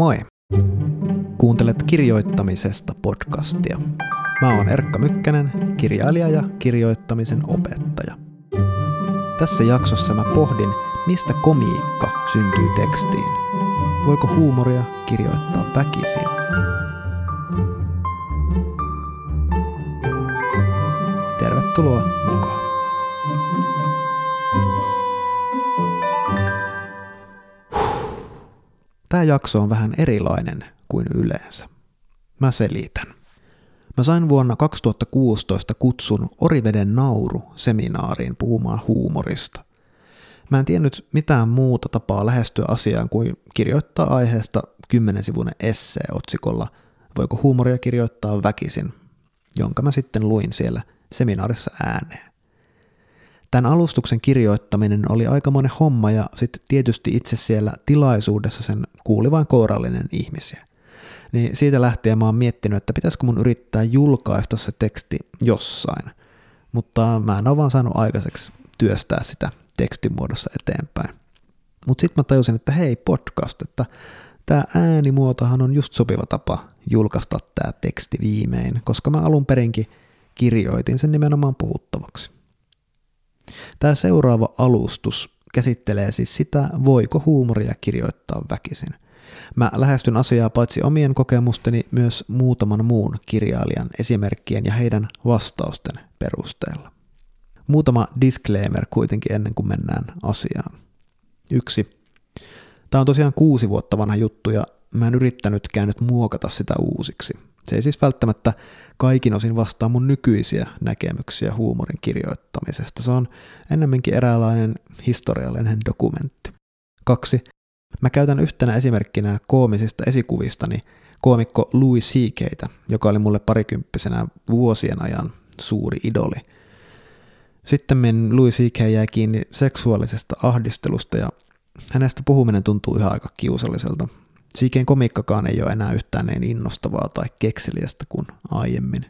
Moi! Kuuntelet kirjoittamisesta podcastia. Mä oon Erkka Mykkänen, kirjailija ja kirjoittamisen opettaja. Tässä jaksossa mä pohdin, mistä komiikka syntyy tekstiin. Voiko huumoria kirjoittaa väkisin? Tervetuloa mukaan. Tämä jakso on vähän erilainen kuin yleensä. Mä selitän. Mä sain vuonna 2016 kutsun Oriveden nauru-seminaariin puhumaan huumorista. Mä en tiennyt mitään muuta tapaa lähestyä asiaan kuin kirjoittaa aiheesta 10 sivuinen essee otsikolla Voiko huumoria kirjoittaa väkisin, jonka mä sitten luin siellä seminaarissa ääneen. Tämän alustuksen kirjoittaminen oli aikamoinen homma ja sitten tietysti itse siellä tilaisuudessa sen kuuli vain kourallinen ihmisiä. Niin siitä lähtien mä oon miettinyt, että pitäisikö mun yrittää julkaista se teksti jossain. Mutta mä en ole vaan saanut aikaiseksi työstää sitä tekstimuodossa eteenpäin. Mutta sitten mä tajusin, että hei podcast, että tämä äänimuotohan on just sopiva tapa julkaista tämä teksti viimein, koska mä alun perinkin kirjoitin sen nimenomaan puhuttavaksi. Tämä seuraava alustus käsittelee siis sitä, voiko huumoria kirjoittaa väkisin. Mä lähestyn asiaa paitsi omien kokemusteni myös muutaman muun kirjailijan esimerkkien ja heidän vastausten perusteella. Muutama disclaimer kuitenkin ennen kuin mennään asiaan. Yksi. Tämä on tosiaan kuusi vuotta vanha juttu ja mä en yrittänytkään nyt muokata sitä uusiksi. Se ei siis välttämättä kaikin osin vastaa mun nykyisiä näkemyksiä huumorin kirjoittamisesta. Se on enemmänkin eräänlainen historiallinen dokumentti. Kaksi. Mä käytän yhtenä esimerkkinä koomisista esikuvistani koomikko Louis C.K.tä, joka oli mulle parikymppisenä vuosien ajan suuri idoli. Sitten Louis C.K. jäi kiinni seksuaalisesta ahdistelusta ja hänestä puhuminen tuntuu ihan aika kiusalliselta. Siikeen komiikkakaan ei ole enää yhtään niin innostavaa tai kekseliästä kuin aiemmin.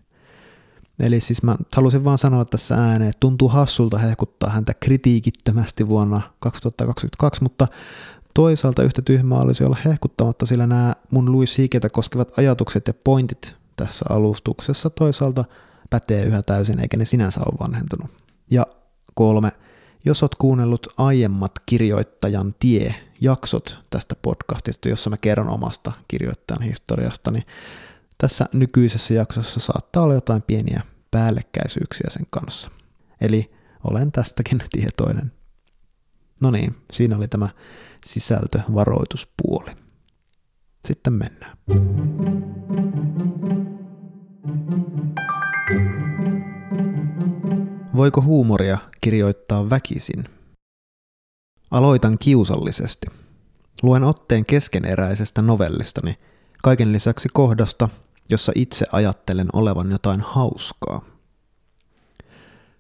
Eli siis mä halusin vaan sanoa tässä ääneen, että tuntuu hassulta hehkuttaa häntä kritiikittömästi vuonna 2022, mutta toisaalta yhtä tyhmää olisi olla hehkuttamatta, sillä nämä mun Louis Siiketä koskevat ajatukset ja pointit tässä alustuksessa toisaalta pätee yhä täysin, eikä ne sinänsä ole vanhentunut. Ja kolme, jos oot kuunnellut aiemmat kirjoittajan tie jaksot tästä podcastista, jossa mä kerron omasta kirjoittajan historiasta, niin tässä nykyisessä jaksossa saattaa olla jotain pieniä päällekkäisyyksiä sen kanssa. Eli olen tästäkin tietoinen. No niin, siinä oli tämä sisältövaroituspuoli. Sitten mennään. Voiko huumoria kirjoittaa väkisin? Aloitan kiusallisesti. Luen otteen keskeneräisestä novellistani, kaiken lisäksi kohdasta, jossa itse ajattelen olevan jotain hauskaa.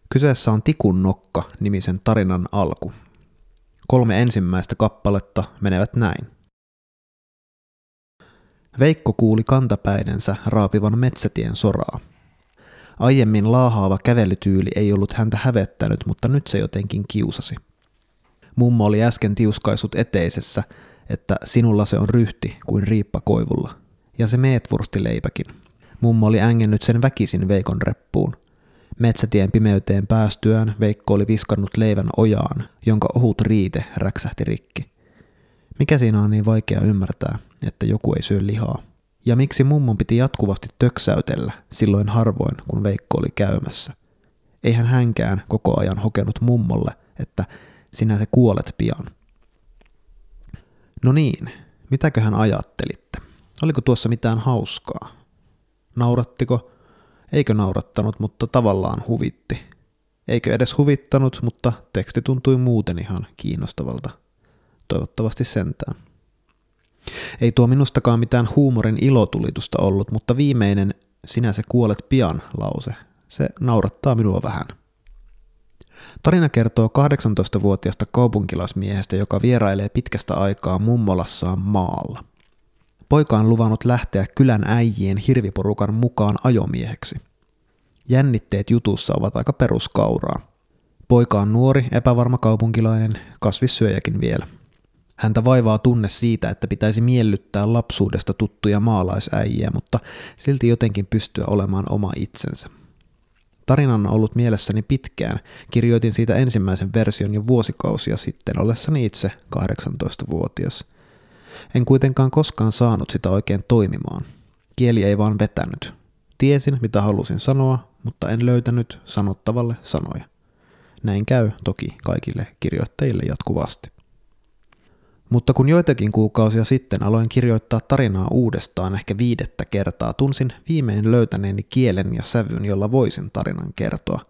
Kyseessä on Tikun nokka nimisen tarinan alku. Kolme ensimmäistä kappaletta menevät näin. Veikko kuuli kantapäidensä raapivan metsätien soraa. Aiemmin laahaava kävelytyyli ei ollut häntä hävettänyt, mutta nyt se jotenkin kiusasi. Mummo oli äsken tiuskaisut eteisessä, että sinulla se on ryhti kuin riippakoivulla. Ja se meetwurstileipäkin. Mummo oli ängennyt sen väkisin Veikon reppuun. Metsätien pimeyteen päästyään Veikko oli viskannut leivän ojaan, jonka ohut riite räksähti rikki. Mikä siinä on niin vaikea ymmärtää, että joku ei syö lihaa? Ja miksi mummon piti jatkuvasti töksäytellä silloin harvoin, kun Veikko oli käymässä? Eihän hänkään koko ajan hokenut mummolle, että sinä se kuolet pian. No niin, mitäköhän ajattelitte? Oliko tuossa mitään hauskaa? Naurattiko? Eikö naurattanut, mutta tavallaan huvitti. Eikö edes huvittanut, mutta teksti tuntui muuten ihan kiinnostavalta. Toivottavasti sentään. Ei tuo minustakaan mitään huumorin ilotulitusta ollut, mutta viimeinen sinä se kuolet pian lause, se naurattaa minua vähän. Tarina kertoo 18-vuotiaasta kaupunkilaismiehestä, joka vierailee pitkästä aikaa mummolassaan maalla. Poika on luvannut lähteä kylän äijien hirviporukan mukaan ajomieheksi. Jännitteet jutussa ovat aika peruskauraa. Poika on nuori, epävarma kaupunkilainen, kasvissyöjäkin vielä. Häntä vaivaa tunne siitä, että pitäisi miellyttää lapsuudesta tuttuja maalaisäijiä, mutta silti jotenkin pystyä olemaan oma itsensä. Tarina on ollut mielessäni pitkään. Kirjoitin siitä ensimmäisen version jo vuosikausia sitten, ollessani itse 18-vuotias. En kuitenkaan koskaan saanut sitä oikein toimimaan. Kieli ei vaan vetänyt. Tiesin, mitä halusin sanoa, mutta en löytänyt sanottavalle sanoja. Näin käy toki kaikille kirjoittajille jatkuvasti. Mutta kun joitakin kuukausia sitten aloin kirjoittaa tarinaa uudestaan ehkä viidettä kertaa, tunsin viimein löytäneeni kielen ja sävyn, jolla voisin tarinan kertoa.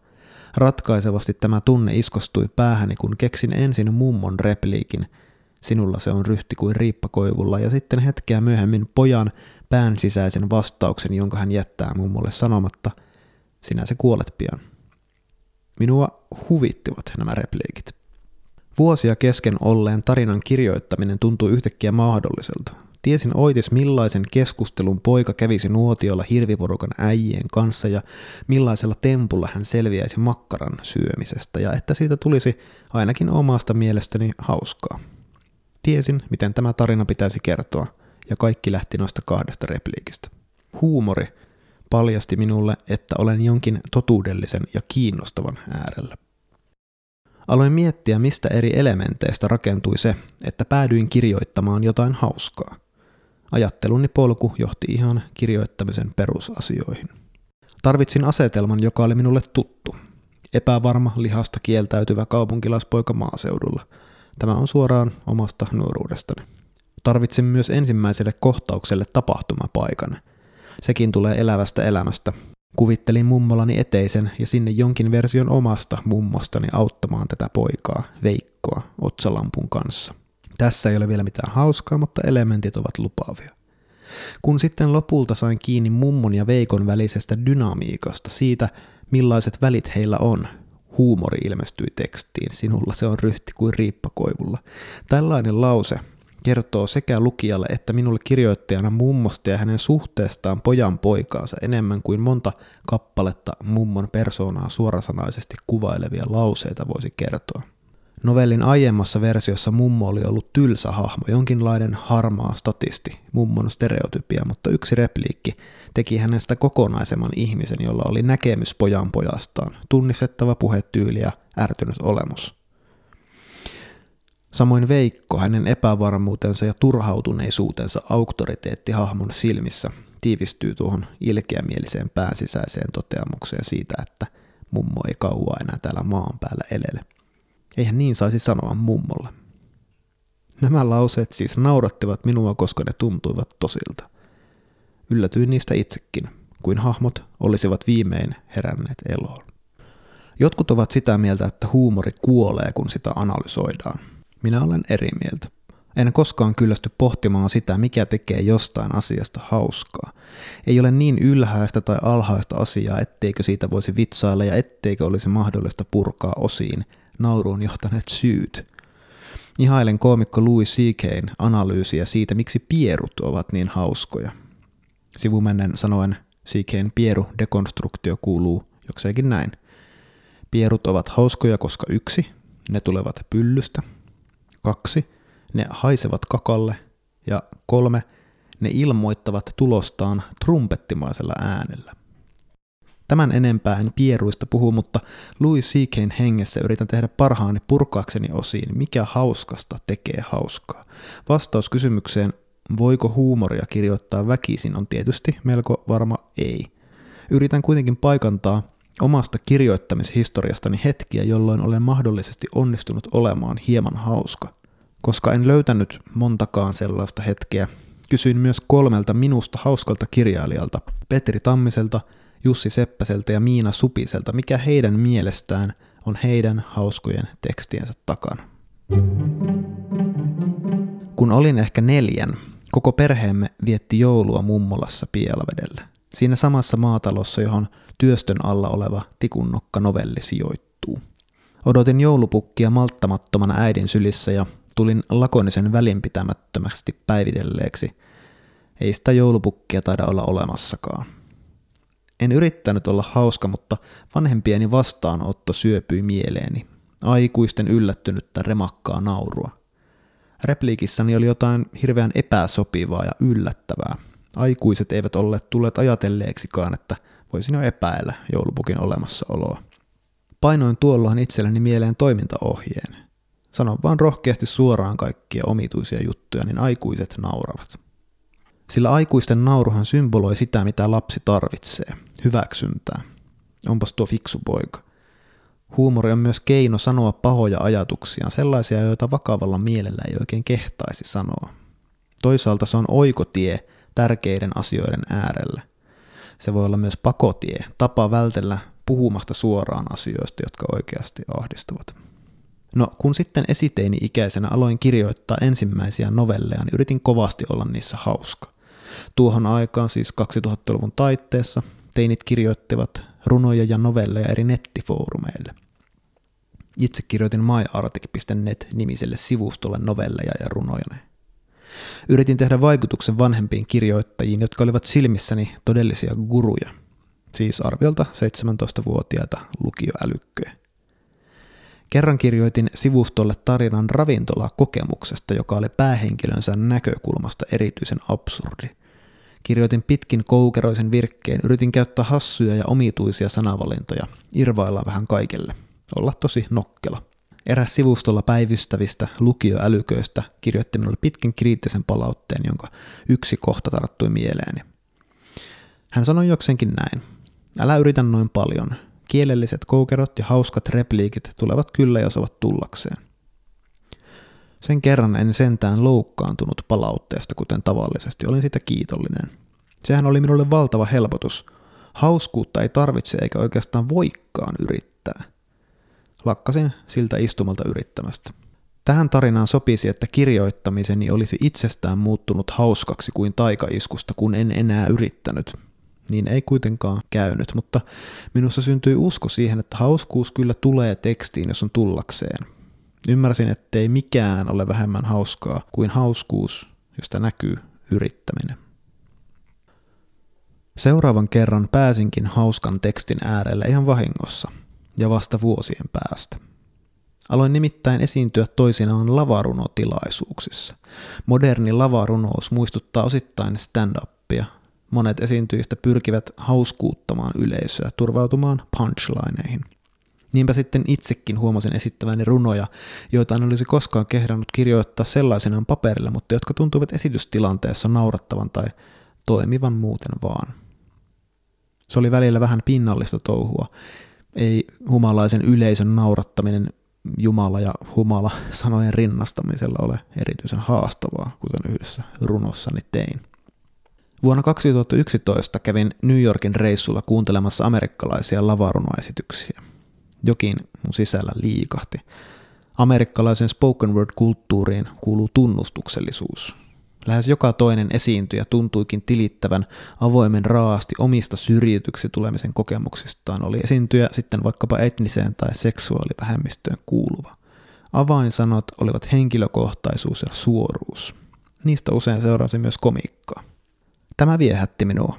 Ratkaisevasti tämä tunne iskostui päähäni, kun keksin ensin mummon repliikin, sinulla se on ryhti kuin riippakoivulla, ja sitten hetkeä myöhemmin pojan pään sisäisen vastauksen, jonka hän jättää mummolle sanomatta, sinä se kuolet pian. Minua huvittivat nämä repliikit. Vuosia kesken olleen tarinan kirjoittaminen tuntui yhtäkkiä mahdolliselta. Tiesin oitis millaisen keskustelun poika kävisi nuotiolla hirviporukan äijien kanssa ja millaisella tempulla hän selviäisi makkaran syömisestä ja että siitä tulisi ainakin omasta mielestäni hauskaa. Tiesin, miten tämä tarina pitäisi kertoa ja kaikki lähti noista kahdesta repliikistä. Huumori paljasti minulle, että olen jonkin totuudellisen ja kiinnostavan äärellä. Aloin miettiä, mistä eri elementeistä rakentui se, että päädyin kirjoittamaan jotain hauskaa. Ajatteluni polku johti ihan kirjoittamisen perusasioihin. Tarvitsin asetelman, joka oli minulle tuttu. Epävarma, lihasta kieltäytyvä kaupunkilaispoika maaseudulla. Tämä on suoraan omasta nuoruudestani. Tarvitsin myös ensimmäiselle kohtaukselle tapahtumapaikan. Sekin tulee elävästä elämästä, Kuvittelin mummolani eteisen ja sinne jonkin version omasta mummostani auttamaan tätä poikaa, Veikkoa, otsalampun kanssa. Tässä ei ole vielä mitään hauskaa, mutta elementit ovat lupaavia. Kun sitten lopulta sain kiinni mummon ja Veikon välisestä dynamiikasta, siitä millaiset välit heillä on, huumori ilmestyi tekstiin, sinulla se on ryhti kuin riippakoivulla. Tällainen lause kertoo sekä lukijalle että minulle kirjoittajana mummosta ja hänen suhteestaan pojan poikaansa enemmän kuin monta kappaletta mummon persoonaa suorasanaisesti kuvailevia lauseita voisi kertoa. Novellin aiemmassa versiossa mummo oli ollut tylsä hahmo, jonkinlainen harmaa statisti, mummon stereotypia, mutta yksi repliikki teki hänestä kokonaisemman ihmisen, jolla oli näkemys pojan pojastaan, tunnistettava puhetyyli ja ärtynyt olemus – Samoin Veikko, hänen epävarmuutensa ja turhautuneisuutensa auktoriteettihahmon silmissä tiivistyy tuohon ilkeämieliseen päänsisäiseen toteamukseen siitä, että mummo ei kauaa enää täällä maan päällä elele. Eihän niin saisi sanoa mummolle. Nämä lauseet siis naurattivat minua, koska ne tuntuivat tosilta. Yllätyin niistä itsekin, kuin hahmot olisivat viimein heränneet eloon. Jotkut ovat sitä mieltä, että huumori kuolee, kun sitä analysoidaan. Minä olen eri mieltä. En koskaan kyllästy pohtimaan sitä, mikä tekee jostain asiasta hauskaa. Ei ole niin ylhäistä tai alhaista asiaa, etteikö siitä voisi vitsailla ja etteikö olisi mahdollista purkaa osiin nauruun johtaneet syyt. Ihailen koomikko Louis C.K.'n analyysiä siitä, miksi pierut ovat niin hauskoja. Sivumennen sanoen C.K.'n pieru-dekonstruktio kuuluu jokseenkin näin. Pierut ovat hauskoja, koska yksi, ne tulevat pyllystä, Kaksi, ne haisevat kakalle. Ja kolme, ne ilmoittavat tulostaan trumpettimaisella äänellä. Tämän enempää en pieruista puhu, mutta Louis C.K.'n hengessä yritän tehdä parhaani purkaakseni osiin, mikä hauskasta tekee hauskaa. Vastaus kysymykseen, voiko huumoria kirjoittaa väkisin, on tietysti melko varma ei. Yritän kuitenkin paikantaa omasta kirjoittamishistoriastani hetkiä, jolloin olen mahdollisesti onnistunut olemaan hieman hauska. Koska en löytänyt montakaan sellaista hetkeä, kysyin myös kolmelta minusta hauskalta kirjailijalta, Petri Tammiselta, Jussi Seppäseltä ja Miina Supiselta, mikä heidän mielestään on heidän hauskojen tekstiensä takana. Kun olin ehkä neljän, koko perheemme vietti joulua mummolassa Pielavedellä. Siinä samassa maatalossa, johon työstön alla oleva tikunnokka novelli sijoittuu. Odotin joulupukkia malttamattomana äidin sylissä ja tulin lakonisen välinpitämättömästi päivitelleeksi. Ei sitä joulupukkia taida olla olemassakaan. En yrittänyt olla hauska, mutta vanhempieni vastaanotto syöpyi mieleeni. Aikuisten yllättynyttä remakkaa naurua. Repliikissani oli jotain hirveän epäsopivaa ja yllättävää. Aikuiset eivät olleet tulleet ajatelleeksikaan, että voisin jo epäillä joulupukin olemassaoloa. Painoin tuolloin itselleni mieleen toimintaohjeen. Sanon vaan rohkeasti suoraan kaikkia omituisia juttuja, niin aikuiset nauravat. Sillä aikuisten nauruhan symboloi sitä, mitä lapsi tarvitsee, hyväksyntää. Onpas tuo fiksu poika. Huumori on myös keino sanoa pahoja ajatuksia, sellaisia, joita vakavalla mielellä ei oikein kehtaisi sanoa. Toisaalta se on oikotie tärkeiden asioiden äärelle. Se voi olla myös pakotie, tapa vältellä puhumasta suoraan asioista, jotka oikeasti ahdistavat. No, kun sitten esiteini-ikäisenä aloin kirjoittaa ensimmäisiä novelleja, niin yritin kovasti olla niissä hauska. Tuohon aikaan, siis 2000-luvun taitteessa, teinit kirjoittivat runoja ja novelleja eri nettifoorumeille. Itse kirjoitin myartic.net-nimiselle sivustolle novelleja ja runoja. Yritin tehdä vaikutuksen vanhempiin kirjoittajiin, jotka olivat silmissäni todellisia guruja, siis arviolta 17-vuotiaita lukioälykköjä. Kerran kirjoitin sivustolle tarinan ravintolakokemuksesta, joka oli päähenkilönsä näkökulmasta erityisen absurdi. Kirjoitin pitkin koukeroisen virkkeen, yritin käyttää hassuja ja omituisia sanavalintoja, irvailla vähän kaikelle, olla tosi nokkela. Eräs sivustolla päivystävistä lukioälyköistä kirjoitti minulle pitkän kriittisen palautteen, jonka yksi kohta tarttui mieleeni. Hän sanoi joksenkin näin. Älä yritä noin paljon. Kielelliset koukerot ja hauskat repliikit tulevat kyllä, jos ovat tullakseen. Sen kerran en sentään loukkaantunut palautteesta, kuten tavallisesti. Olin sitä kiitollinen. Sehän oli minulle valtava helpotus. Hauskuutta ei tarvitse eikä oikeastaan voikkaan yrittää. Lakkasin siltä istumalta yrittämästä. Tähän tarinaan sopisi, että kirjoittamiseni olisi itsestään muuttunut hauskaksi kuin taikaiskusta, kun en enää yrittänyt. Niin ei kuitenkaan käynyt, mutta minussa syntyi usko siihen, että hauskuus kyllä tulee tekstiin, jos on tullakseen. Ymmärsin, ettei mikään ole vähemmän hauskaa kuin hauskuus, josta näkyy yrittäminen. Seuraavan kerran pääsinkin hauskan tekstin äärelle ihan vahingossa, ja vasta vuosien päästä. Aloin nimittäin esiintyä toisinaan lavarunotilaisuuksissa. Moderni lavarunous muistuttaa osittain stand-upia. Monet esiintyjistä pyrkivät hauskuuttamaan yleisöä turvautumaan punchlineihin – Niinpä sitten itsekin huomasin esittäväni runoja, joita en olisi koskaan kehdannut kirjoittaa sellaisenaan paperille, mutta jotka tuntuivat esitystilanteessa naurattavan tai toimivan muuten vaan. Se oli välillä vähän pinnallista touhua. Ei humalaisen yleisön naurattaminen Jumala ja humala sanojen rinnastamisella ole erityisen haastavaa, kuten yhdessä runossani tein. Vuonna 2011 kävin New Yorkin reissulla kuuntelemassa amerikkalaisia lavarunoesityksiä jokin mun sisällä liikahti. Amerikkalaisen spoken word-kulttuuriin kuuluu tunnustuksellisuus. Lähes joka toinen esiintyjä tuntuikin tilittävän avoimen raasti omista syrjityksi tulemisen kokemuksistaan, oli esiintyjä sitten vaikkapa etniseen tai seksuaalivähemmistöön kuuluva. Avainsanat olivat henkilökohtaisuus ja suoruus. Niistä usein seurasi myös komiikkaa. Tämä viehätti minua.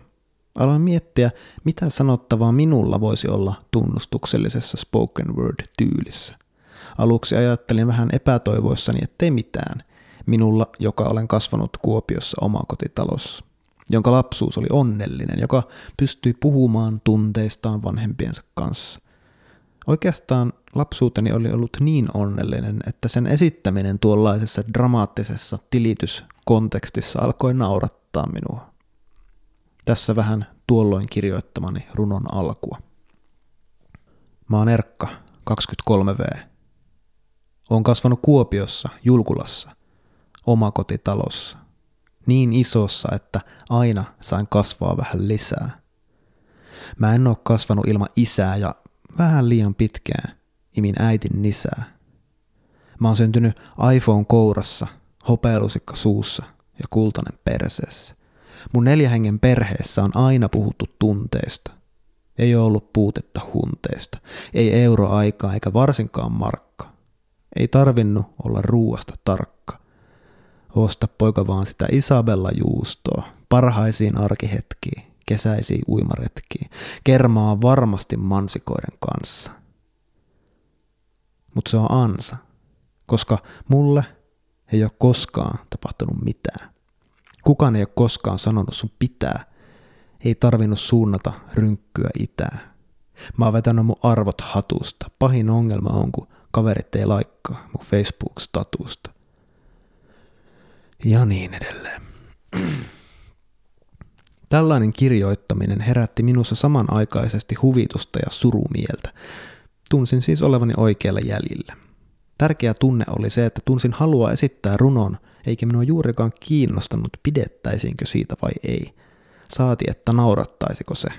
Aloin miettiä, mitä sanottavaa minulla voisi olla tunnustuksellisessa spoken word-tyylissä. Aluksi ajattelin vähän epätoivoissani, ettei mitään. Minulla, joka olen kasvanut Kuopiossa omakotitalossa, jonka lapsuus oli onnellinen, joka pystyi puhumaan tunteistaan vanhempiensa kanssa. Oikeastaan lapsuuteni oli ollut niin onnellinen, että sen esittäminen tuollaisessa dramaattisessa tilityskontekstissa alkoi naurattaa minua. Tässä vähän tuolloin kirjoittamani runon alkua. Mä oon Erkka, 23V. Oon kasvanut Kuopiossa, Julkulassa, omakotitalossa. Niin isossa, että aina sain kasvaa vähän lisää. Mä en oo kasvanut ilman isää ja vähän liian pitkään imin äitin nisää. Mä oon syntynyt iPhone kourassa, hopealusikka suussa ja kultainen perseessä. Mun neljähengen perheessä on aina puhuttu tunteista. Ei ole ollut puutetta hunteista. Ei euroaikaa eikä varsinkaan markka. Ei tarvinnut olla ruuasta tarkka. Osta poika vaan sitä Isabella juustoa, parhaisiin arkihetkiin, kesäisiin uimaretkiin. Kermaa varmasti mansikoiden kanssa. Mutta se on ansa, koska mulle Ei ole koskaan tapahtunut mitään. Kukaan ei ole koskaan sanonut sun pitää. Ei tarvinnut suunnata rynkkyä itää. Mä oon vetänyt mun arvot hatusta. Pahin ongelma on, kun kaverit ei laikkaa mun Facebook-statusta. Ja niin edelleen. Tällainen kirjoittaminen herätti minussa samanaikaisesti huvitusta ja surumieltä. Tunsin siis olevani oikealla jäljellä. Tärkeä tunne oli se, että tunsin halua esittää runon, eikä minua juurikaan kiinnostanut, pidettäisiinkö siitä vai ei. Saati, että naurattaisiko se.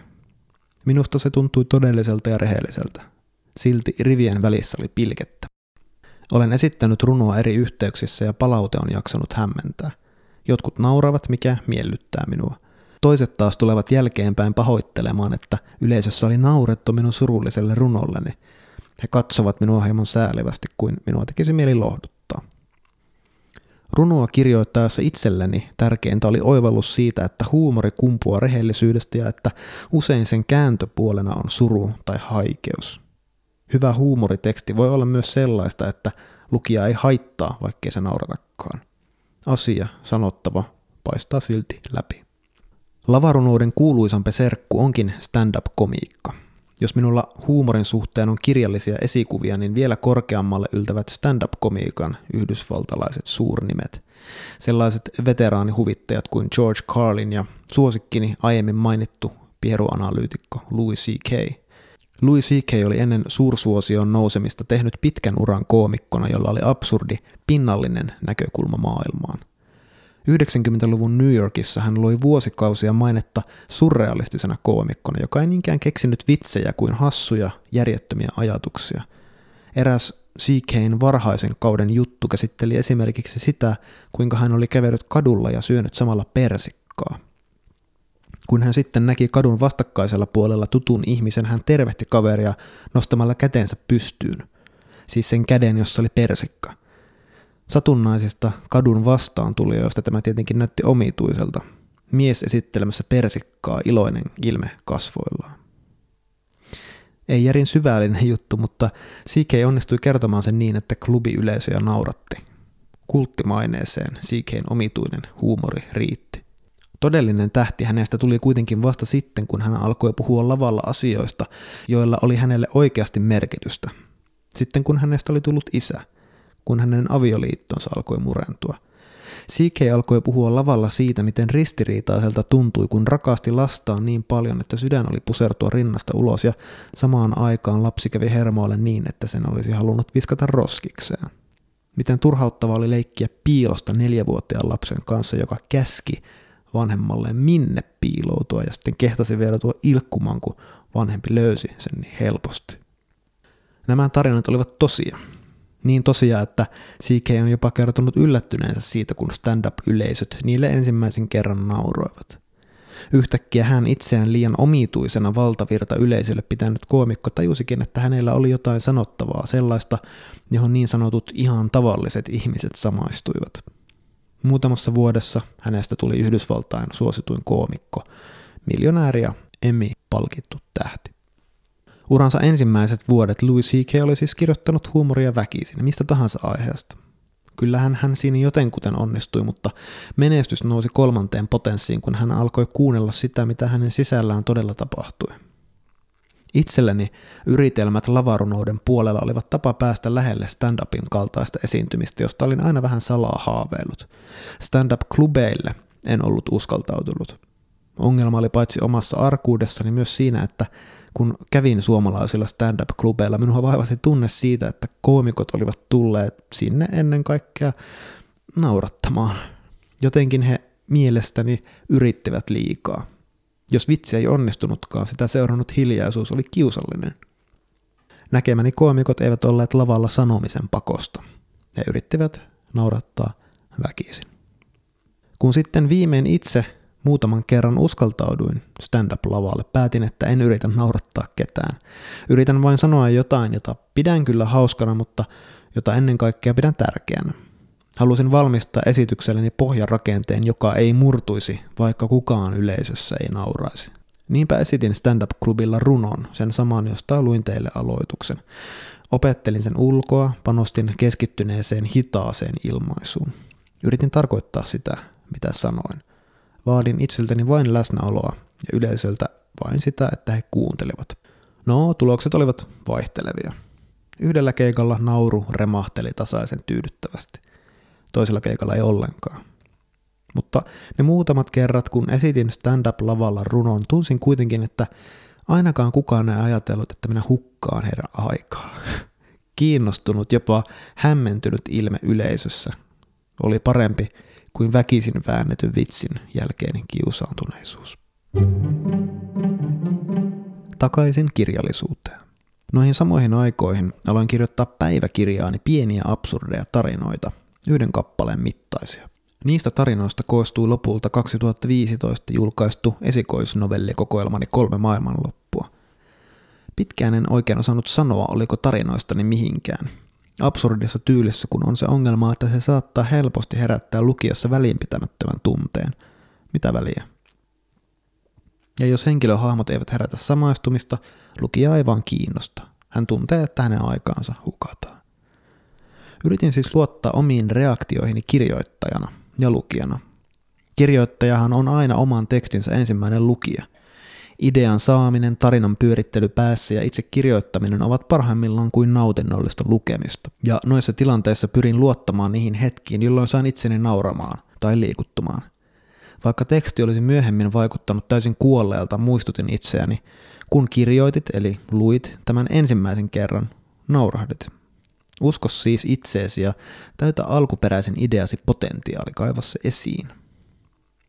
Minusta se tuntui todelliselta ja rehelliseltä. Silti rivien välissä oli pilkettä. Olen esittänyt runoa eri yhteyksissä ja palaute on jaksanut hämmentää. Jotkut nauravat, mikä miellyttää minua. Toiset taas tulevat jälkeenpäin pahoittelemaan, että yleisössä oli naurettu minun surulliselle runolleni. He katsovat minua hieman säälivästi kuin minua tekisi mieli lohduttaa. Runoa kirjoittaessa itselleni tärkeintä oli oivallus siitä, että huumori kumpuaa rehellisyydestä ja että usein sen kääntöpuolena on suru tai haikeus. Hyvä huumoriteksti voi olla myös sellaista, että lukija ei haittaa, vaikkei se nauratakaan. Asia, sanottava, paistaa silti läpi. Lavarunouden kuuluisampi serkku onkin stand-up-komiikka. Jos minulla huumorin suhteen on kirjallisia esikuvia, niin vielä korkeammalle yltävät stand-up-komiikan yhdysvaltalaiset suurnimet. Sellaiset veteraanihuvittajat kuin George Carlin ja suosikkini aiemmin mainittu pieruanalyytikko Louis C.K. Louis C.K. oli ennen suursuosion nousemista tehnyt pitkän uran koomikkona, jolla oli absurdi, pinnallinen näkökulma maailmaan. 90-luvun New Yorkissa hän loi vuosikausia mainetta surrealistisena koomikkona, joka ei niinkään keksinyt vitsejä kuin hassuja, järjettömiä ajatuksia. Eräs CKn varhaisen kauden juttu käsitteli esimerkiksi sitä, kuinka hän oli kävellyt kadulla ja syönyt samalla persikkaa – kun hän sitten näki kadun vastakkaisella puolella tutun ihmisen, hän tervehti kaveria nostamalla kätensä pystyyn. Siis sen käden, jossa oli persikka. Satunnaisista kadun vastaan tuli, joista tämä tietenkin näytti omituiselta. Mies esittelemässä persikkaa, iloinen ilme kasvoillaan. Ei järin syvällinen juttu, mutta CK onnistui kertomaan sen niin, että klubiyleisöjä nauratti. Kulttimaineeseen CKn omituinen huumori riitti. Todellinen tähti hänestä tuli kuitenkin vasta sitten, kun hän alkoi puhua lavalla asioista, joilla oli hänelle oikeasti merkitystä. Sitten kun hänestä oli tullut isä, kun hänen avioliittonsa alkoi murentua. CK alkoi puhua lavalla siitä, miten ristiriitaiselta tuntui, kun rakasti lastaan niin paljon, että sydän oli pusertua rinnasta ulos ja samaan aikaan lapsi kävi hermoille niin, että sen olisi halunnut viskata roskikseen. Miten turhauttava oli leikkiä piilosta neljävuotiaan lapsen kanssa, joka käski vanhemmalleen minne piiloutua ja sitten kehtasi vielä tuo ilkkumaan, kun vanhempi löysi sen niin helposti. Nämä tarinat olivat tosia. Niin tosia, että CK on jopa kertonut yllättyneensä siitä, kun stand-up-yleisöt niille ensimmäisen kerran nauroivat. Yhtäkkiä hän itseään liian omituisena valtavirta yleisölle pitänyt koomikko tajusikin, että hänellä oli jotain sanottavaa, sellaista, johon niin sanotut ihan tavalliset ihmiset samaistuivat. Muutamassa vuodessa hänestä tuli Yhdysvaltain suosituin koomikko, miljonääri ja Emmy-palkittu tähti. Uransa ensimmäiset vuodet Louis C.K. oli siis kirjoittanut huumoria väkisin, mistä tahansa aiheesta. Kyllähän hän siinä jotenkuten onnistui, mutta menestys nousi kolmanteen potenssiin, kun hän alkoi kuunnella sitä, mitä hänen sisällään todella tapahtui. Itselleni yritelmät lavarunouden puolella olivat tapa päästä lähelle stand-upin kaltaista esiintymistä, josta olin aina vähän salaa haaveillut. Stand-up-klubeille en ollut uskaltautunut. Ongelma oli paitsi omassa arkuudessani myös siinä, että kun kävin suomalaisilla stand-up-klubeilla, minua vaivasi tunne siitä, että koomikot olivat tulleet sinne ennen kaikkea naurattamaan. Jotenkin he mielestäni yrittivät liikaa. Jos vitsi ei onnistunutkaan, sitä seurannut hiljaisuus oli kiusallinen. Näkemäni koomikot eivät olleet lavalla sanomisen pakosta. He yrittivät naurattaa väkisin. Kun sitten viimein itse muutaman kerran uskaltauduin stand-up-lavalle, päätin, että en yritä naurattaa ketään. Yritän vain sanoa jotain, jota pidän kyllä hauskana, mutta jota ennen kaikkea pidän tärkeänä. Halusin valmistaa esitykselleni pohjarakenteen, joka ei murtuisi, vaikka kukaan yleisössä ei nauraisi. Niinpä esitin stand-up-klubilla runon, sen saman, josta luin teille aloituksen. Opettelin sen ulkoa, panostin keskittyneeseen hitaaseen ilmaisuun. Yritin tarkoittaa sitä, mitä sanoin. Vaadin itseltäni vain läsnäoloa ja yleisöltä vain sitä, että he kuuntelivat. No, tulokset olivat vaihtelevia. Yhdellä keikalla nauru remahteli tasaisen tyydyttävästi. Toisella keikalla ei ollenkaan. Mutta ne muutamat kerrat, kun esitin stand-up-lavalla runon, tunsin kuitenkin, että ainakaan kukaan ei ajatellut, että minä hukkaan heidän aikaa. Kiinnostunut, jopa hämmentynyt ilme yleisössä oli parempi kuin väkisin väännetyn vitsin jälkeinen kiusaantuneisuus. Takaisin kirjallisuuteen. Noihin samoihin aikoihin aloin kirjoittaa päiväkirjaani pieniä absurdeja tarinoita, yhden kappaleen mittaisia. Niistä tarinoista koostui lopulta 2015 julkaistu esikoisnovellikokoelmani Kolme maailmanloppua. Pitkään en oikein osannut sanoa, oliko tarinoistani mihinkään. Absurdissa tyylissä, kun on se ongelma, että se saattaa helposti herättää lukiossa välinpitämättömän tunteen. Mitä väliä? Ja jos henkilöhahmot eivät herätä samaistumista, lukija ei vaan kiinnosta. Hän tuntee, että hänen aikaansa hukataan. Yritin siis luottaa omiin reaktioihini kirjoittajana ja lukijana. Kirjoittajahan on aina oman tekstinsä ensimmäinen lukija. Idean saaminen, tarinan pyörittely päässä ja itse kirjoittaminen ovat parhaimmillaan kuin nautinnollista lukemista. Ja noissa tilanteissa pyrin luottamaan niihin hetkiin, jolloin saan itseni nauramaan tai liikuttumaan. Vaikka teksti olisi myöhemmin vaikuttanut täysin kuolleelta, muistutin itseäni, kun kirjoitit eli luit tämän ensimmäisen kerran, naurahdit. Usko siis itseesi ja täytä alkuperäisen ideasi potentiaali, kaiva se esiin.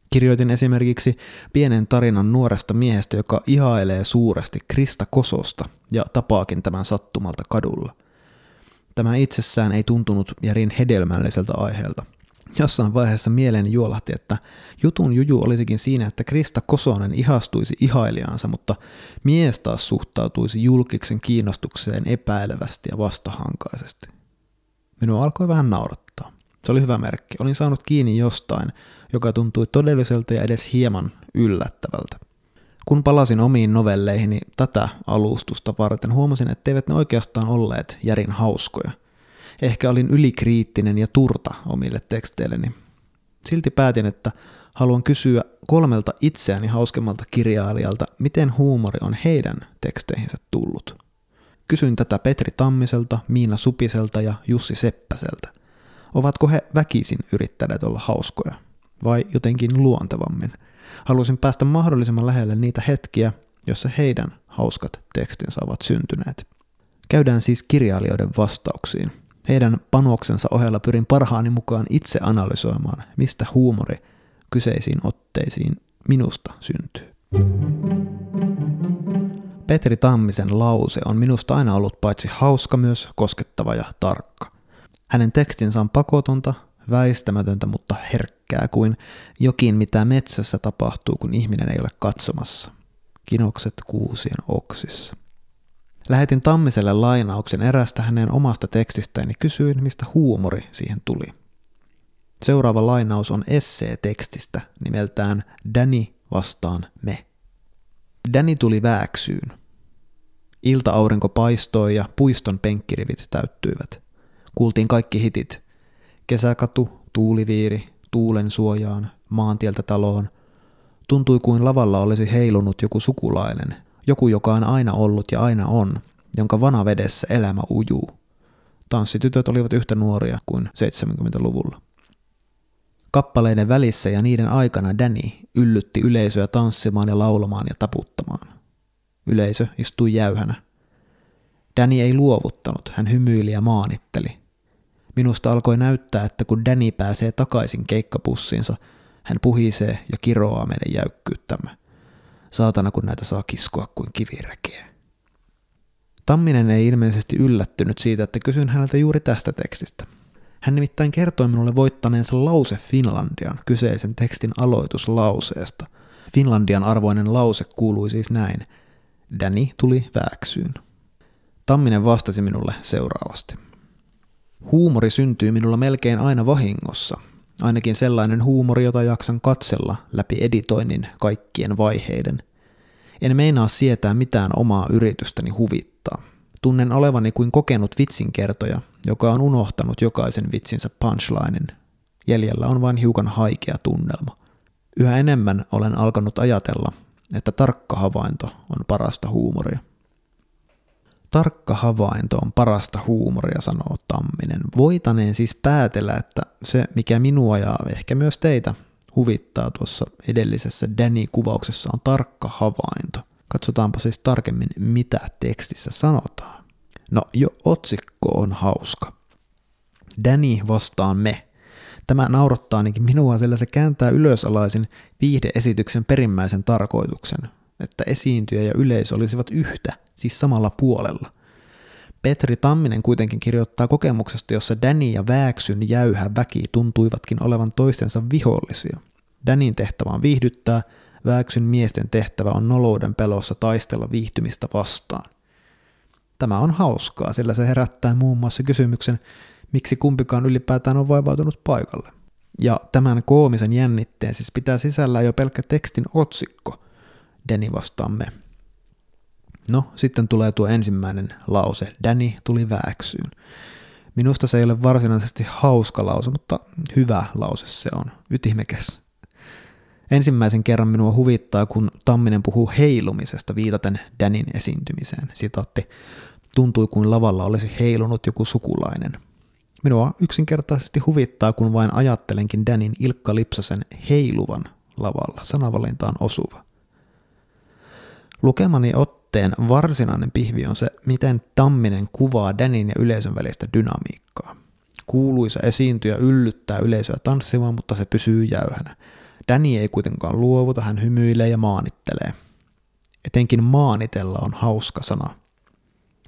Kirjoitin esimerkiksi pienen tarinan nuoresta miehestä, joka ihailee suuresti Krista Kososta ja tapaakin tämän sattumalta kadulla. Tämä itsessään ei tuntunut järin hedelmälliseltä aiheelta. Jossain vaiheessa mieleen juolahti, että jutun juju olisikin siinä, että Krista Kosonen ihastuisi ihailijaansa, mutta mies taas suhtautuisi julkiksen kiinnostukseen epäilevästi ja vastahankaisesti. Minua alkoi vähän naurattaa. Se oli hyvä merkki. Olin saanut kiinni jostain, joka tuntui todelliselta ja edes hieman yllättävältä. Kun palasin omiin novelleihini tätä alustusta varten, huomasin, etteivät ne oikeastaan olleet järin hauskoja – Ehkä olin ylikriittinen ja turta omille teksteilleni. Silti päätin, että haluan kysyä kolmelta itseäni hauskemmalta kirjailijalta, miten huumori on heidän teksteihinsä tullut. Kysyin tätä Petri Tammiselta, Miina Supiselta ja Jussi Seppäseltä. Ovatko he väkisin yrittäneet olla hauskoja? Vai jotenkin luontevammin? Halusin päästä mahdollisimman lähelle niitä hetkiä, joissa heidän hauskat tekstinsä ovat syntyneet. Käydään siis kirjailijoiden vastauksiin – heidän panoksensa ohella pyrin parhaani mukaan itse analysoimaan, mistä huumori kyseisiin otteisiin minusta syntyy. Petri Tammisen lause on minusta aina ollut paitsi hauska myös koskettava ja tarkka. Hänen tekstinsä on pakotonta, väistämätöntä, mutta herkkää kuin jokin, mitä metsässä tapahtuu, kun ihminen ei ole katsomassa. Kinokset kuusien oksissa. Lähetin Tammiselle lainauksen erästä hänen omasta tekstistään ja kysyin, mistä huumori siihen tuli. Seuraava lainaus on essee-tekstistä nimeltään Danny vastaan me. Danny tuli vääksyyn. Ilta-aurinko paistoi ja puiston penkkirivit täyttyivät. Kuultiin kaikki hitit. Kesäkatu, tuuliviiri, tuulen suojaan, maantieltä taloon. Tuntui kuin lavalla olisi heilunut joku sukulainen, joku, joka on aina ollut ja aina on, jonka vanavedessä elämä ujuu. Tanssitytöt olivat yhtä nuoria kuin 70-luvulla. Kappaleiden välissä ja niiden aikana Danny yllytti yleisöä tanssimaan ja laulamaan ja taputtamaan. Yleisö istui jäyhänä. Danny ei luovuttanut, hän hymyili ja maanitteli. Minusta alkoi näyttää, että kun Danny pääsee takaisin keikkapussiinsa, hän puhisee ja kiroaa meidän jäykkyyttämme. Saatana, kun näitä saa kiskoa kuin kivirekeä. Tamminen ei ilmeisesti yllättynyt siitä, että kysyn häneltä juuri tästä tekstistä. Hän nimittäin kertoi minulle voittaneensa lause Finlandian kyseisen tekstin aloituslauseesta. Finlandian arvoinen lause kuului siis näin. Danny tuli vääksyyn. Tamminen vastasi minulle seuraavasti. Huumori syntyy minulla melkein aina vahingossa, Ainakin sellainen huumori, jota jaksan katsella läpi editoinnin kaikkien vaiheiden. En meinaa sietää mitään omaa yritystäni huvittaa. Tunnen olevani kuin kokenut vitsinkertoja, joka on unohtanut jokaisen vitsinsä punchlinen. Jäljellä on vain hiukan haikea tunnelma. Yhä enemmän olen alkanut ajatella, että tarkka havainto on parasta huumoria. Tarkka havainto on parasta huumoria, sanoo Tamminen. Voitaneen siis päätellä, että se, mikä minua ja ehkä myös teitä huvittaa tuossa edellisessä Danny-kuvauksessa, on tarkka havainto. Katsotaanpa siis tarkemmin, mitä tekstissä sanotaan. No, jo otsikko on hauska. Danny vastaan me. Tämä naurattaa ainakin minua, sillä se kääntää ylösalaisin viihdeesityksen perimmäisen tarkoituksen, että esiintyjä ja yleisö olisivat yhtä, siis samalla puolella. Petri Tamminen kuitenkin kirjoittaa kokemuksesta, jossa Danny ja Vääksyn jäyhä väki tuntuivatkin olevan toistensa vihollisia. Danin tehtävä on viihdyttää, Vääksyn miesten tehtävä on nolouden pelossa taistella viihtymistä vastaan. Tämä on hauskaa, sillä se herättää muun muassa kysymyksen, miksi kumpikaan ylipäätään on vaivautunut paikalle. Ja tämän koomisen jännitteen siis pitää sisällä jo pelkkä tekstin otsikko, Danny vastaamme. No, sitten tulee tuo ensimmäinen lause, Danny tuli vääksyyn. Minusta se ei ole varsinaisesti hauska lause, mutta hyvä lause se on, ytimekäs. Ensimmäisen kerran minua huvittaa, kun Tamminen puhuu heilumisesta viitaten Danin esiintymiseen. Sitaatti, tuntui kuin lavalla olisi heilunut joku sukulainen. Minua yksinkertaisesti huvittaa, kun vain ajattelenkin Danin Ilkka Lipsasen heiluvan lavalla. Sanavalinta on osuva. Lukemani otteen varsinainen pihvi on se, miten Tamminen kuvaa Danin ja yleisön välistä dynamiikkaa. Kuuluisa esiintyjä yllyttää yleisöä tanssimaan, mutta se pysyy jäyhänä. Danny ei kuitenkaan luovuta, hän hymyilee ja maanittelee. Etenkin maanitella on hauska sana.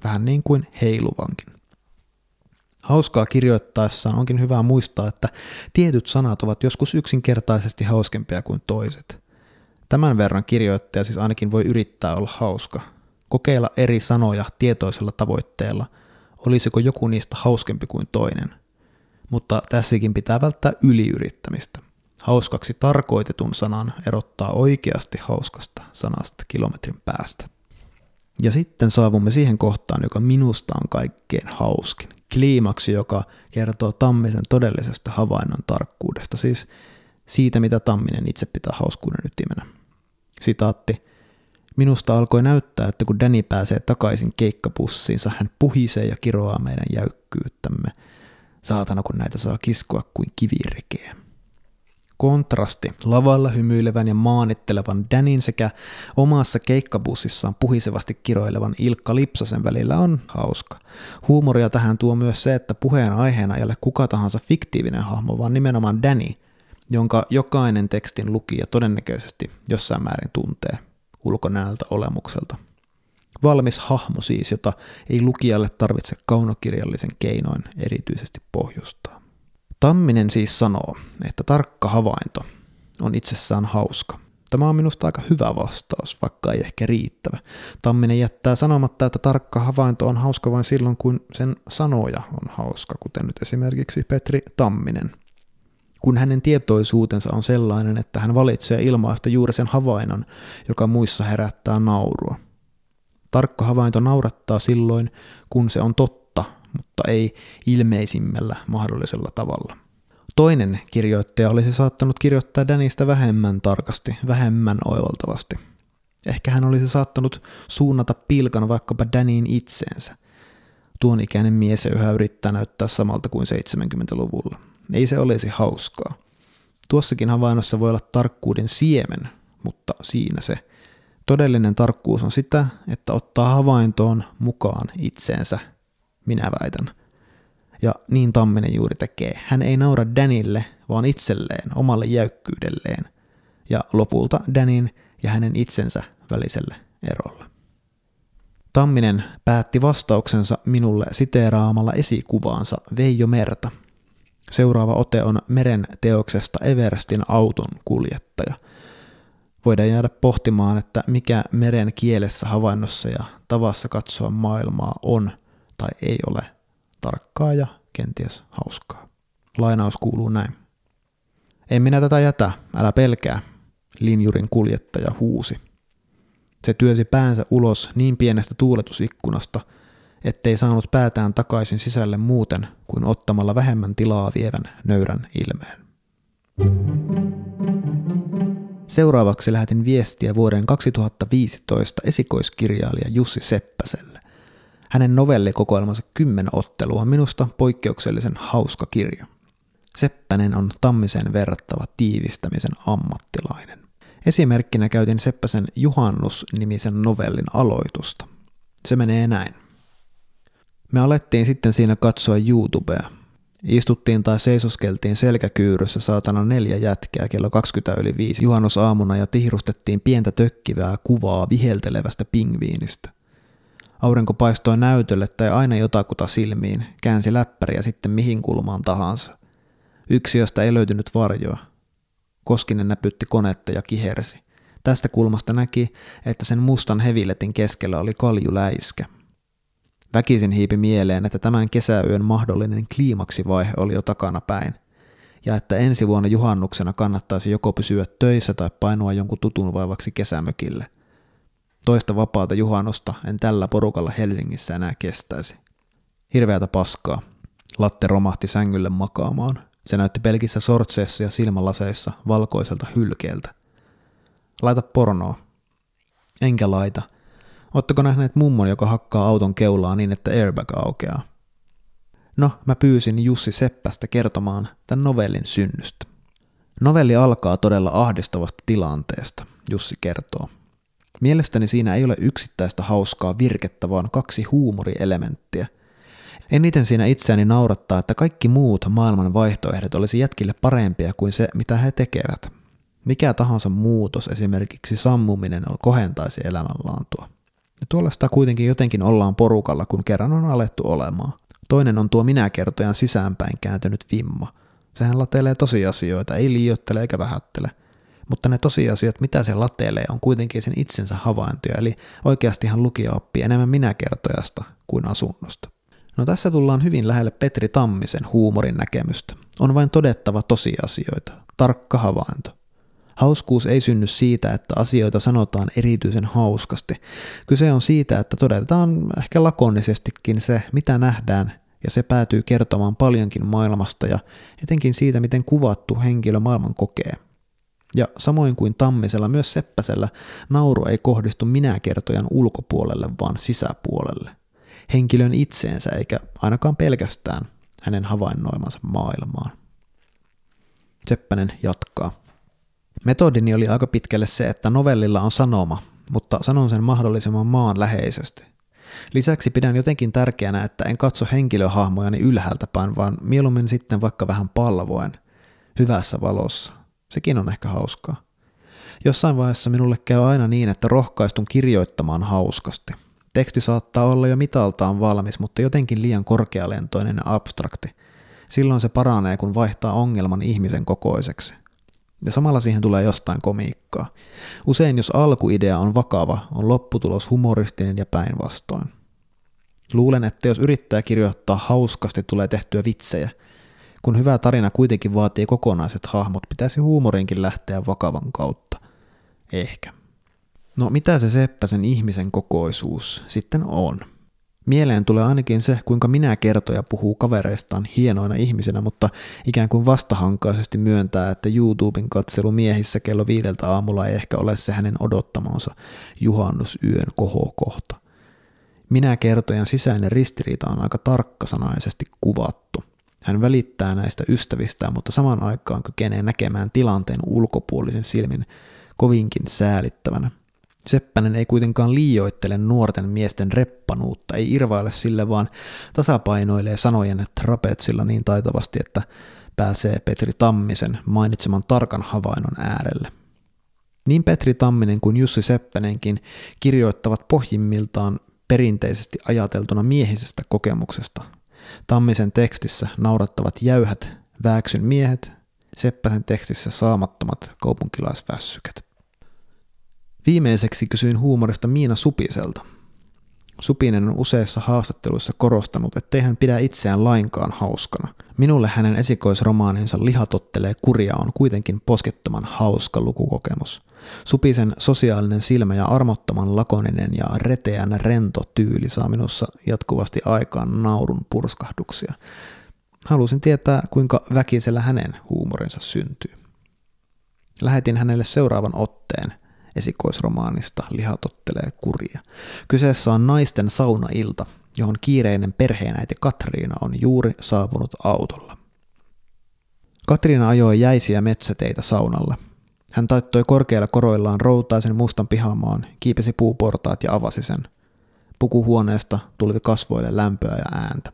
Vähän niin kuin heiluvankin. Hauskaa kirjoittaessaan onkin hyvä muistaa, että tietyt sanat ovat joskus yksinkertaisesti hauskempia kuin toiset. Tämän verran kirjoittaja siis ainakin voi yrittää olla hauska. Kokeilla eri sanoja tietoisella tavoitteella. Olisiko joku niistä hauskempi kuin toinen? Mutta tässäkin pitää välttää yliyrittämistä. Hauskaksi tarkoitetun sanan erottaa oikeasti hauskasta sanasta kilometrin päästä. Ja sitten saavumme siihen kohtaan, joka minusta on kaikkein hauskin. Kliimaksi, joka kertoo Tammisen todellisesta havainnon tarkkuudesta, siis siitä, mitä Tamminen itse pitää hauskuuden ytimenä. Sitaatti. Minusta alkoi näyttää, että kun Danny pääsee takaisin keikkapussiinsa, hän puhisee ja kiroaa meidän jäykkyyttämme. Saatana, kun näitä saa kiskoa kuin kivirikeä. Kontrasti lavalla hymyilevän ja maanittelevan Danin sekä omassa keikkabussissaan puhisevasti kiroilevan Ilkka Lipsasen välillä on hauska. Huumoria tähän tuo myös se, että puheen aiheena ei ole kuka tahansa fiktiivinen hahmo, vaan nimenomaan Danny, jonka jokainen tekstin lukija todennäköisesti jossain määrin tuntee ulkonäöltä olemukselta. Valmis hahmo siis, jota ei lukijalle tarvitse kaunokirjallisen keinoin erityisesti pohjustaa. Tamminen siis sanoo, että tarkka havainto on itsessään hauska. Tämä on minusta aika hyvä vastaus, vaikka ei ehkä riittävä. Tamminen jättää sanomatta, että tarkka havainto on hauska vain silloin, kun sen sanoja on hauska, kuten nyt esimerkiksi Petri Tamminen. Kun hänen tietoisuutensa on sellainen, että hän valitsee ilmaista juuri sen havainnon, joka muissa herättää naurua. Tarkka havainto naurattaa silloin, kun se on totta mutta ei ilmeisimmällä mahdollisella tavalla. Toinen kirjoittaja olisi saattanut kirjoittaa Danista vähemmän tarkasti, vähemmän oivaltavasti. Ehkä hän olisi saattanut suunnata pilkan vaikkapa Daniin itseensä. Tuon ikäinen mies yhä yrittää näyttää samalta kuin 70-luvulla. Ei se olisi hauskaa. Tuossakin havainnossa voi olla tarkkuuden siemen, mutta siinä se. Todellinen tarkkuus on sitä, että ottaa havaintoon mukaan itseensä minä väitän. Ja niin Tamminen juuri tekee. Hän ei naura Danille, vaan itselleen, omalle jäykkyydelleen. Ja lopulta Danin ja hänen itsensä väliselle erolle. Tamminen päätti vastauksensa minulle siteeraamalla esikuvaansa Veijo Merta. Seuraava ote on meren teoksesta Everstin auton kuljettaja. Voidaan jäädä pohtimaan, että mikä meren kielessä havainnossa ja tavassa katsoa maailmaa on – tai ei ole tarkkaa ja kenties hauskaa. Lainaus kuuluu näin. En minä tätä jätä, älä pelkää, linjurin kuljettaja huusi. Se työsi päänsä ulos niin pienestä tuuletusikkunasta, ettei saanut päätään takaisin sisälle muuten kuin ottamalla vähemmän tilaa vievän nöyrän ilmeen. Seuraavaksi lähetin viestiä vuoden 2015 esikoiskirjailija Jussi Seppäselle. Hänen novellikokoelmansa Kymmen ottelua on minusta poikkeuksellisen hauska kirja. Seppänen on Tammiseen verrattava tiivistämisen ammattilainen. Esimerkkinä käytin Seppäsen Juhannus-nimisen novellin aloitusta. Se menee näin. Me alettiin sitten siinä katsoa YouTubea. Istuttiin tai seisoskeltiin selkäkyyryssä saatana neljä jätkää kello 20 yli viisi juhannusaamuna ja tihrustettiin pientä tökkivää kuvaa viheltelevästä pingviinistä. Aurinko paistoi näytölle tai aina jotakuta silmiin, käänsi läppäriä sitten mihin kulmaan tahansa. Yksi, josta ei löytynyt varjoa. Koskinen näpytti konetta ja kihersi. Tästä kulmasta näki, että sen mustan heviletin keskellä oli kaljuläiskä. Väkisin hiipi mieleen, että tämän kesäyön mahdollinen kliimaksivaihe oli jo takana päin, ja että ensi vuonna juhannuksena kannattaisi joko pysyä töissä tai painua jonkun tutun vaivaksi kesämökille. Toista vapaata juhannusta en tällä porukalla Helsingissä enää kestäisi. Hirveätä paskaa. Latte romahti sängylle makaamaan. Se näytti pelkissä sortseissa ja silmälaseissa valkoiselta hylkeeltä. Laita pornoa. Enkä laita. Oletteko nähneet mummon, joka hakkaa auton keulaa niin, että airbag aukeaa? No, mä pyysin Jussi Seppästä kertomaan tämän novellin synnystä. Novelli alkaa todella ahdistavasta tilanteesta, Jussi kertoo. Mielestäni siinä ei ole yksittäistä hauskaa virkettä, vaan kaksi huumorielementtiä. Eniten siinä itseäni naurattaa, että kaikki muut maailman vaihtoehdot olisi jätkille parempia kuin se, mitä he tekevät. Mikä tahansa muutos, esimerkiksi sammuminen, kohentaisi elämänlaantua. Ja tuollaista kuitenkin jotenkin ollaan porukalla, kun kerran on alettu olemaan. Toinen on tuo minäkertojan sisäänpäin kääntynyt vimma. Sehän latelee tosiasioita, ei liioittele eikä vähättele. Mutta ne tosiasiat, mitä se latelee, on kuitenkin sen itsensä havaintoja, eli oikeastihan lukija oppii enemmän minäkertojasta kuin asunnosta. No tässä tullaan hyvin lähelle Petri Tammisen huumorin näkemystä. On vain todettava tosiasioita, tarkka havainto. Hauskuus ei synny siitä, että asioita sanotaan erityisen hauskasti. Kyse on siitä, että todetaan ehkä lakonisestikin se, mitä nähdään, ja se päätyy kertomaan paljonkin maailmasta ja etenkin siitä, miten kuvattu henkilö maailman kokee. Ja samoin kuin Tammisella, myös Seppäsellä nauru ei kohdistu minäkertojan ulkopuolelle, vaan sisäpuolelle. Henkilön itseensä eikä ainakaan pelkästään hänen havainnoimansa maailmaan. Seppänen jatkaa. Metodini oli aika pitkälle se, että novellilla on sanoma, mutta sanon sen mahdollisimman maanläheisesti. Lisäksi pidän jotenkin tärkeänä, että en katso henkilöhahmojani ylhäältä päin, vaan mieluummin sitten vaikka vähän palvoen, hyvässä valossa. Sekin on ehkä hauskaa. Jossain vaiheessa minulle käy aina niin, että rohkaistun kirjoittamaan hauskasti. Teksti saattaa olla jo mitaltaan valmis, mutta jotenkin liian korkealentoinen ja abstrakti. Silloin se paranee, kun vaihtaa ongelman ihmisen kokoiseksi. Ja samalla siihen tulee jostain komiikkaa. Usein jos alkuidea on vakava, on lopputulos humoristinen ja päinvastoin. Luulen, että jos yrittää kirjoittaa hauskasti, tulee tehtyä vitsejä. Kun hyvä tarina kuitenkin vaatii kokonaiset hahmot, pitäisi huumorinkin lähteä vakavan kautta. Ehkä. No mitä se Seppäsen ihmisen kokoisuus sitten on? Mieleen tulee ainakin se, kuinka minä kertoja puhuu kavereistaan hienoina ihmisinä, mutta ikään kuin vastahankaisesti myöntää, että YouTuben katselu miehissä kello viideltä aamulla ei ehkä ole se hänen odottamansa juhannusyön kohokohta. Minä kertojan sisäinen ristiriita on aika tarkkasanaisesti kuvattu. Hän välittää näistä ystävistään, mutta saman aikaan kykenee näkemään tilanteen ulkopuolisen silmin kovinkin säälittävänä – Seppänen ei kuitenkaan liioittele nuorten miesten reppanuutta, ei irvaile sille, vaan tasapainoilee sanojen trapetsilla niin taitavasti, että pääsee Petri Tammisen mainitseman tarkan havainnon äärelle. Niin Petri Tamminen kuin Jussi Seppänenkin kirjoittavat pohjimmiltaan perinteisesti ajateltuna miehisestä kokemuksesta. Tammisen tekstissä naurattavat jäyhät vääksyn miehet, Seppäsen tekstissä saamattomat kaupunkilaisvässykät. Viimeiseksi kysyin huumorista Miina Supiselta. Supinen on useissa haastatteluissa korostanut, ettei hän pidä itseään lainkaan hauskana. Minulle hänen esikoisromaaninsa Liha tottelee kuria on kuitenkin poskettoman hauska lukukokemus. Supisen sosiaalinen silmä ja armottoman lakoninen ja reteän rento tyyli saa minussa jatkuvasti aikaan naurun purskahduksia. Halusin tietää, kuinka väkisellä hänen huumorinsa syntyy. Lähetin hänelle seuraavan otteen esikoisromaanista Lihatottelee kuria. Kyseessä on naisten saunailta, johon kiireinen perheenäiti Katriina on juuri saapunut autolla. Katriina ajoi jäisiä metsäteitä saunalle. Hän taittoi korkeilla koroillaan routaisen mustan pihamaan, kiipesi puuportaat ja avasi sen. Pukuhuoneesta tuli kasvoille lämpöä ja ääntä.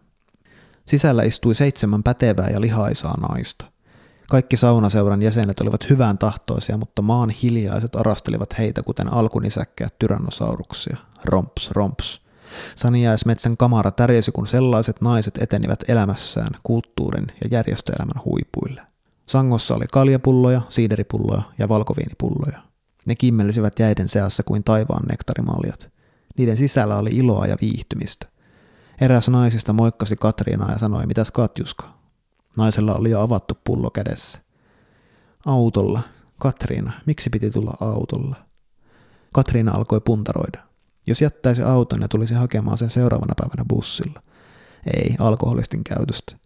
Sisällä istui seitsemän pätevää ja lihaisaa naista. Kaikki saunaseuran jäsenet olivat hyvän tahtoisia, mutta maan hiljaiset arastelivat heitä kuten alkunisäkkäät tyrannosauruksia. Romps, romps. Saniaismetsän kamara tärjesi, kun sellaiset naiset etenivät elämässään kulttuurin ja järjestöelämän huipuille. Sangossa oli kaljapulloja, siideripulloja ja valkoviinipulloja. Ne kimmelisivät jäiden seassa kuin taivaan nektarimaljat. Niiden sisällä oli iloa ja viihtymistä. Eräs naisista moikkasi Katriinaa ja sanoi, mitäs Katjuska? Naisella oli jo avattu pullo kädessä. Autolla. Katriina, miksi piti tulla autolla? Katriina alkoi puntaroida. Jos jättäisi auton ja tulisi hakemaan sen seuraavana päivänä bussilla. Ei, alkoholistin käytöstä.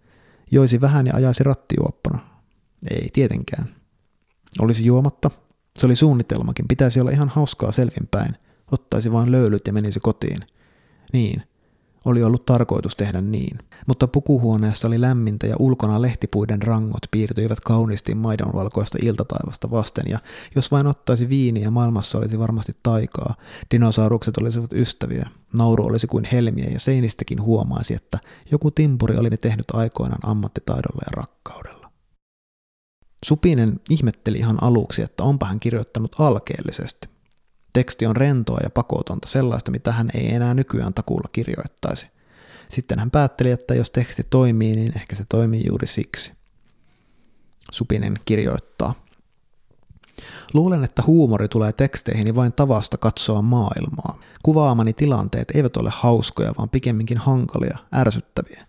Joisi vähän ja ajaisi rattijuoppona. Ei, tietenkään. Olisi juomatta. Se oli suunnitelmakin. Pitäisi olla ihan hauskaa selvinpäin. Ottaisi vain löylyt ja menisi kotiin. Niin, oli ollut tarkoitus tehdä niin, mutta pukuhuoneessa oli lämmintä ja ulkona lehtipuiden rangot piirtyivät kauniisti maidonvalkoista iltataivasta vasten ja jos vain ottaisi viiniä maailmassa olisi varmasti taikaa, dinosaurukset olisivat ystäviä, nauru olisi kuin helmiä ja seinistäkin huomaisi, että joku timpuri oli ne tehnyt aikoinaan ammattitaidolla ja rakkaudella. Supinen ihmetteli ihan aluksi, että onpa hän kirjoittanut alkeellisesti. Teksti on rentoa ja pakotonta, sellaista, mitä hän ei enää nykyään takuulla kirjoittaisi. Sitten hän päätteli, että jos teksti toimii, niin ehkä se toimii juuri siksi. Supinen kirjoittaa. Luulen, että huumori tulee teksteihin vain tavasta katsoa maailmaa. Kuvaamani tilanteet eivät ole hauskoja, vaan pikemminkin hankalia, ärsyttäviä.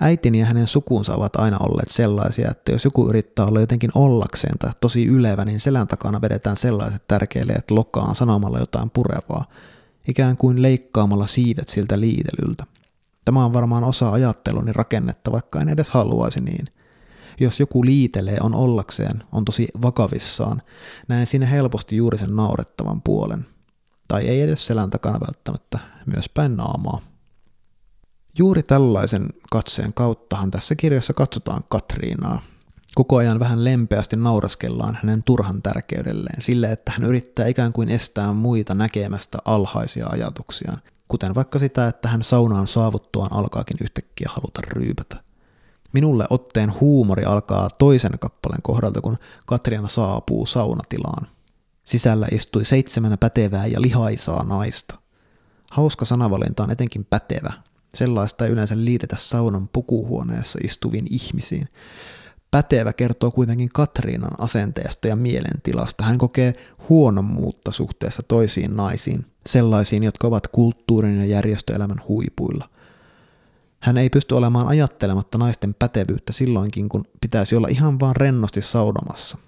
Äitini ja hänen sukunsa ovat aina olleet sellaisia, että jos joku yrittää olla jotenkin ollakseen tai tosi ylevä, niin selän takana vedetään sellaiset tärkeilleet lokaan sanomalla jotain purevaa, ikään kuin leikkaamalla siivet siltä liitelyltä. Tämä on varmaan osa ajatteluni rakennetta, vaikka en edes haluaisi niin. Jos joku liitelee on ollakseen, on tosi vakavissaan, näen siinä helposti juuri sen naurettavan puolen. Tai ei edes selän takana välttämättä, myös päin naamaa. Juuri tällaisen katseen kauttahan tässä kirjassa katsotaan Katriinaa. Koko ajan vähän lempeästi nauraskellaan hänen turhan tärkeydelleen, sille että hän yrittää ikään kuin estää muita näkemästä alhaisia ajatuksiaan, kuten vaikka sitä, että hän saunaan saavuttuaan alkaakin yhtäkkiä haluta ryypätä. Minulle otteen huumori alkaa toisen kappaleen kohdalta, kun Katriina saapuu saunatilaan. Sisällä istui seitsemän pätevää ja lihaisaa naista. Hauska sanavalinta on etenkin pätevä, Sellaista ei yleensä liitetä saunan pukuhuoneessa istuviin ihmisiin. Pätevä kertoo kuitenkin Katriinan asenteesta ja mielentilasta. Hän kokee huonommuutta suhteessa toisiin naisiin, sellaisiin, jotka ovat kulttuurin ja järjestöelämän huipuilla. Hän ei pysty olemaan ajattelematta naisten pätevyyttä silloinkin, kun pitäisi olla ihan vaan rennosti saunomassa.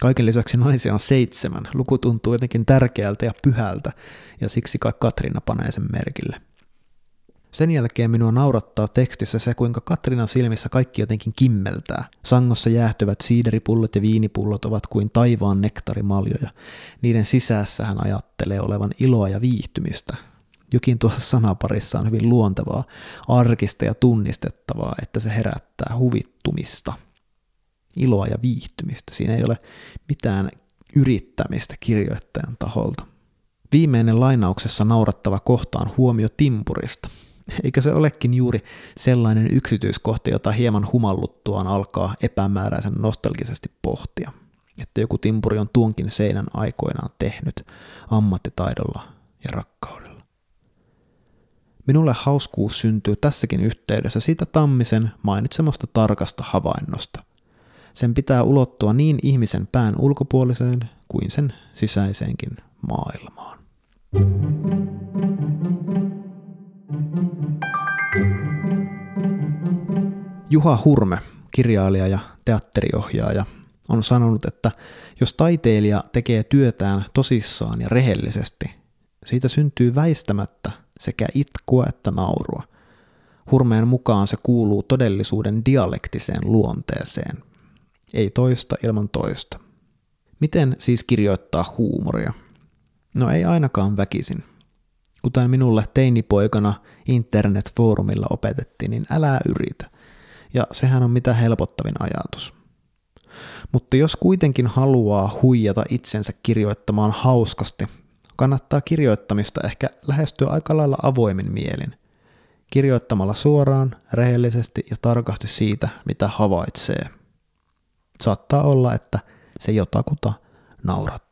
Kaiken lisäksi naisia on seitsemän. Luku tuntuu jotenkin tärkeältä ja pyhältä, ja siksi kai Katriina panee sen merkille. Sen jälkeen minua naurattaa tekstissä se, kuinka Katrinan silmissä kaikki jotenkin kimmeltää. Sangossa jäähtyvät siideripullot ja viinipullot ovat kuin taivaan nektarimaljoja. Niiden sisässä hän ajattelee olevan iloa ja viihtymistä. Jokin tuossa sanaparissa on hyvin luontevaa, arkista ja tunnistettavaa, että se herättää huvittumista. Iloa ja viihtymistä. Siinä ei ole mitään yrittämistä kirjoittajan taholta. Viimeinen lainauksessa naurattava kohta on huomio timpurista – Eikö se olekin juuri sellainen yksityiskohta, jota hieman humalluttuaan alkaa epämääräisen nostalgisesti pohtia? Että joku timpuri on tuonkin seinän aikoinaan tehnyt ammattitaidolla ja rakkaudella. Minulle hauskuus syntyy tässäkin yhteydessä siitä Tammisen mainitsemasta tarkasta havainnosta. Sen pitää ulottua niin ihmisen pään ulkopuoliseen kuin sen sisäiseenkin maailmaan. Juha Hurme, kirjailija ja teatteriohjaaja, on sanonut, että jos taiteilija tekee työtään tosissaan ja rehellisesti, siitä syntyy väistämättä sekä itkua että naurua. Hurmeen mukaan se kuuluu todellisuuden dialektiseen luonteeseen. Ei toista ilman toista. Miten siis kirjoittaa huumoria? No ei ainakaan väkisin. Kuten minulle teinipoikana internetfoorumilla opetettiin, niin älä yritä. Ja sehän on mitä helpottavin ajatus. Mutta jos kuitenkin haluaa huijata itsensä kirjoittamaan hauskasti, kannattaa kirjoittamista ehkä lähestyä aika lailla avoimin mielin. Kirjoittamalla suoraan, rehellisesti ja tarkasti siitä, mitä havaitsee. Saattaa olla, että se jotakuta naurattaa.